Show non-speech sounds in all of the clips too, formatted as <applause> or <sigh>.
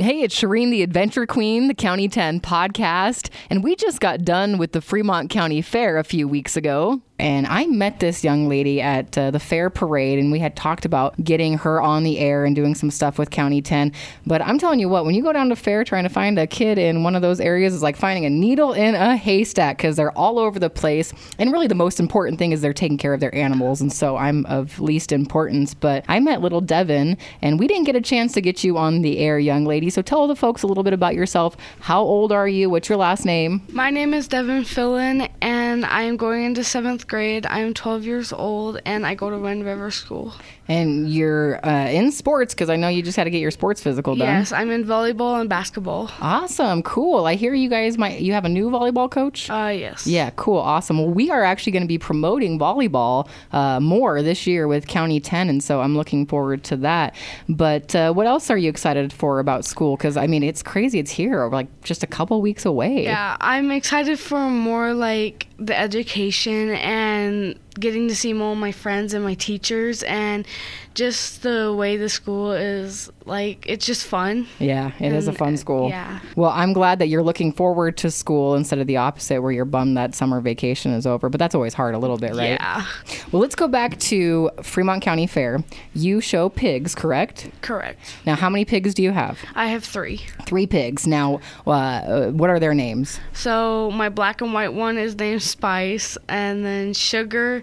Hey, it's Shireen, the Adventure Queen, the County 10 podcast, and we just got done with the Fremont County Fair a few weeks ago and I met this young lady at uh, the fair parade, and we had talked about getting her on the air and doing some stuff with County 10. But I'm telling you what, when you go down to fair trying to find a kid in one of those areas is like finding a needle in a haystack because they're all over the place. And really, the most important thing is they're taking care of their animals, and so I'm of least importance. But I met little Devyn, and we didn't get a chance to get you on the air, young lady. So tell the folks a little bit about yourself. How old are you? What's your last name? My name is Devyn Fillin, and I am going into seventh grade. I am 12 years old and I go to Wind River School. And you're uh, in sports because I know you just had to get your sports physical done. Yes, I'm in volleyball and basketball. Awesome, cool. I hear you guys might you have a new volleyball coach. Uh, yes. Yeah, cool, awesome. Well, we are actually going to be promoting volleyball uh, more this year with County 10, and so I'm looking forward to that. But uh, what else are you excited for about school? Because I mean, it's crazy. It's here, like just a couple weeks away. Yeah, I'm excited for more like the education and getting to see more of my friends and my teachers and just the way the school is like it's just fun. Yeah, it and, is a fun school. Yeah. Well, I'm glad that you're looking forward to school instead of the opposite where you're bummed that summer vacation is over, but that's always hard a little bit, right? Yeah. Well, let's go back to Fremont County Fair. You show pigs, correct? Correct. Now, how many pigs do you have? I have 3. 3 pigs. Now, uh, what are their names? So, my black and white one is named Spice and then Sugar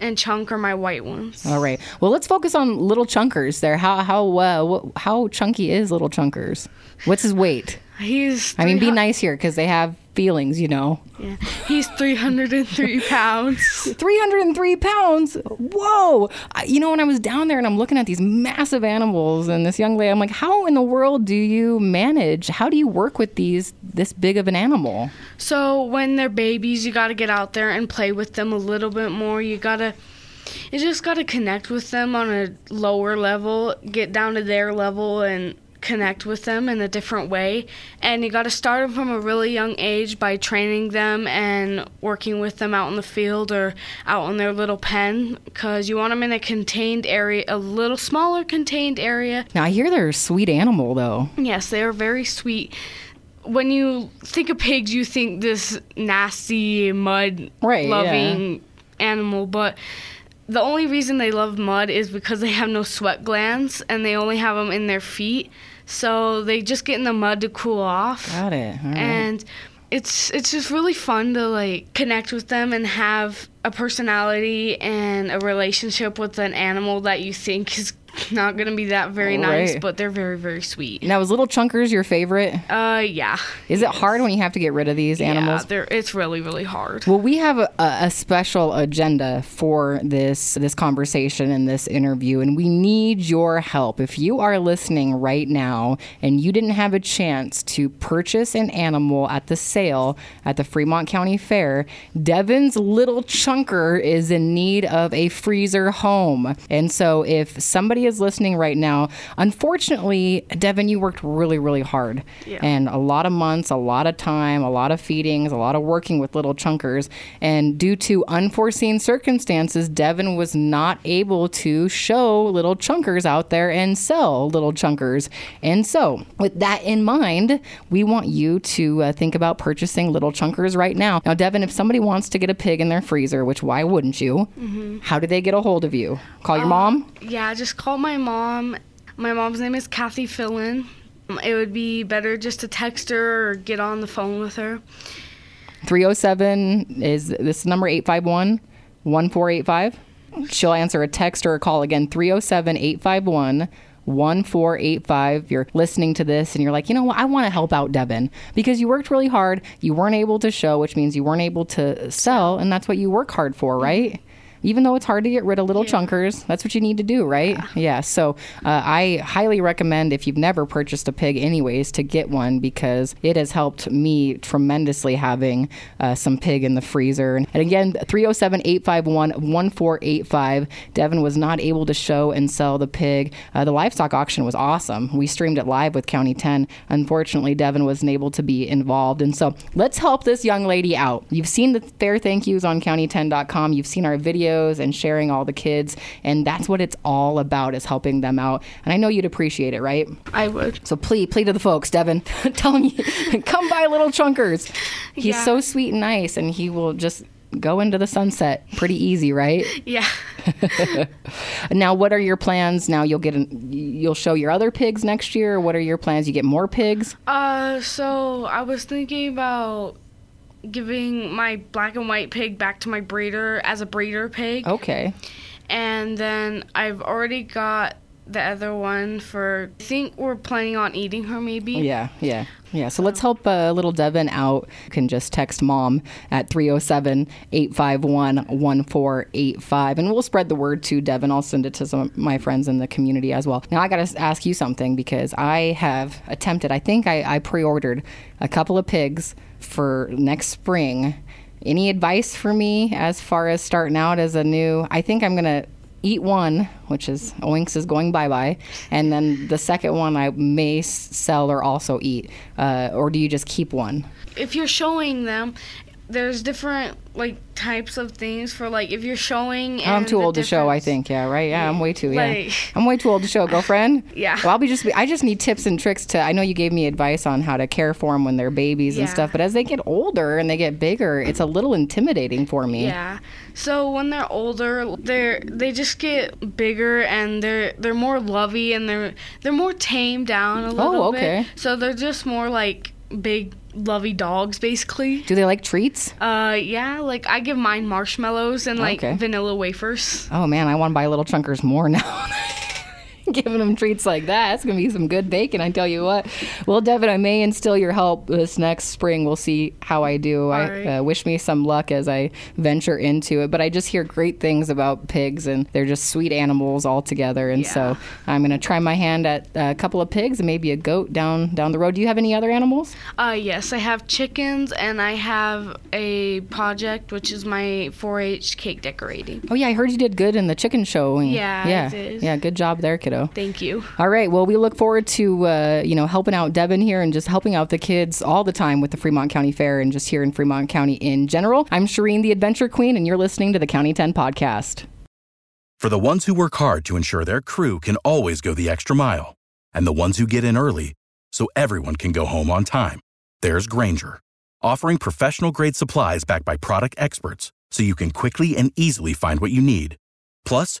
and Chunk are my white ones. All right. Well, let's focus on Little Chunkers. There. How how uh, how chunky is Little Chunkers? What's his weight? He's. I mean, be nice here because they have feelings, you know. Yeah. He's 303 <laughs> pounds. 303 pounds? Whoa. I, you know, when I was down there and I'm looking at these massive animals and this young lady, I'm like, how in the world do you manage? How do you work with these, this big of an animal? So, when they're babies, you got to get out there and play with them a little bit more. You got to you just got to connect with them on a lower level, get down to their level and connect with them in a different way. And you got to start them from a really young age by training them and working with them out in the field or out in their little pen because you want them in a contained area, a little smaller contained area. Now, I hear they're a sweet animal, though. Yes, they are very sweet. When you think of pigs, you think this nasty, mud loving yeah. animal, but the only reason they love mud is because they have no sweat glands and they only have them in their feet. So they just get in the mud to cool off. Got it. And it's it's just really fun to like connect with them and have a personality and a relationship with an animal that you think is <laughs> not gonna be that very nice, but they're very very sweet. Now, is Little Chunkers your favorite? Uh, yeah. Is it hard when you have to get rid of these animals? Yeah, it's really really hard. Well, we have a, a special agenda for this this conversation and this interview, and we need your help. If you are listening right now and you didn't have a chance to purchase an animal at the sale at the Fremont County Fair, Devyn's Little Chunker is in need of a freezer home, and so if somebody is listening right now, unfortunately, Devyn, you worked really, really hard. Yeah. And a lot of months, a lot of time, a lot of feedings, a lot of working with little chunkers. And due to unforeseen circumstances, Devyn was not able to show little chunkers out there and sell little chunkers. And so, with that in mind, we want you to uh, think about purchasing little chunkers right now. Now, Devyn, if somebody wants to get a pig in their freezer, which why wouldn't you? Mm-hmm. How do they get a hold of you? Call your uh, mom? Yeah, just call call my mom. My mom's name is Cathy Fillin. It would be better just to text her or get on the phone with her. 307 is this number 851 1485. She'll answer a text or a call again 307 851 1485. You're listening to this and you're like, you know what? I want to help out Devyn because you worked really hard. You weren't able to show, which means you weren't able to sell, and that's what you work hard for, right? Even though it's hard to get rid of little chunkers, that's what you need to do, right? Yeah. yeah. So uh, I highly recommend if you've never purchased a pig, anyways, to get one because it has helped me tremendously having uh, some pig in the freezer. And again, 307 851 1485. Devyn was not able to show and sell the pig. Uh, the livestock auction was awesome. We streamed it live with County 10. Unfortunately, Devyn wasn't able to be involved. And so let's help this young lady out. You've seen the fair thank yous on county10.com. You've seen our videos and sharing all the kids. And that's what it's all about is helping them out. And I know you'd appreciate it, right? I would. So please, please to the folks, Devyn. <laughs> Tell them, <laughs> come by Little Chunkers. He's Yeah. so sweet and nice, and he will just go into the sunset pretty easy, right? <laughs> Yeah. Now, what are your plans? Now you'll get an, you'll show your other pigs next year. What are your plans? You get more pigs? Uh, so I was thinking about giving my black and white pig back to my breeder as a breeder pig. Okay. And then I've already got the other one for, I think we're planning on eating her maybe. Yeah, yeah, yeah. So let's help uh, little Devyn out. You can just text mom at 307 851 1485. And we'll spread the word to Devyn. I'll send it to some of my friends in the community as well. Now, I got to ask you something because I have attempted, I think I, I pre ordered a couple of pigs for next spring. Any advice for me as far as starting out as a new? I think I'm going to eat one, which is Oinks is going bye bye, and then the second one I may sell or also eat. Uh, or do you just keep one? If you're showing them, there's different like types of things for like if you're showing. I'm too old to show. I think. Yeah, right. Yeah, I'm way too. Yeah, Like- <laughs> I'm way too old to show, girlfriend. <laughs> Yeah. Well, I'll be just. I just need tips and tricks to. I know you gave me advice on how to care for them when they're babies and stuff, but as they get older and they get bigger, it's a little intimidating for me. Yeah. So when they're older, they're they just get bigger and they're they're more lovey and they're they're more tamed down a little Oh, okay. bit. So they're just more like big lovey dogs basically. Do they like treats? Uh yeah, like I give mine marshmallows and like Okay. vanilla wafers. Oh man, I want to buy little chunkers more <laughs> now. <laughs> Giving them treats like that, it's gonna be some good bacon. I tell you what. Well, Devyn, I may instill your help this next spring. We'll see how I do. I uh, wish me some luck as I venture into it. But I just hear great things about pigs, and they're just sweet animals altogether. And so I'm gonna try my hand at a couple of pigs and maybe a goat down down the road. Do you have any other animals? Uh yes, I have chickens and I have a project which is my 4-H cake decorating. Oh yeah, I heard you did good in the chicken show. Yeah, yeah, yeah. Good job there, kiddo. Thank you. All right. Well, we look forward to uh, you know helping out Devyn here and just helping out the kids all the time with the Fremont County Fair and just here in Fremont County in general. I'm Shireen, the Adventure Queen, and you're listening to the County 10 podcast. For the ones who work hard to ensure their crew can always go the extra mile, and the ones who get in early so everyone can go home on time, there's Grainger, offering professional grade supplies backed by product experts so you can quickly and easily find what you need. Plus,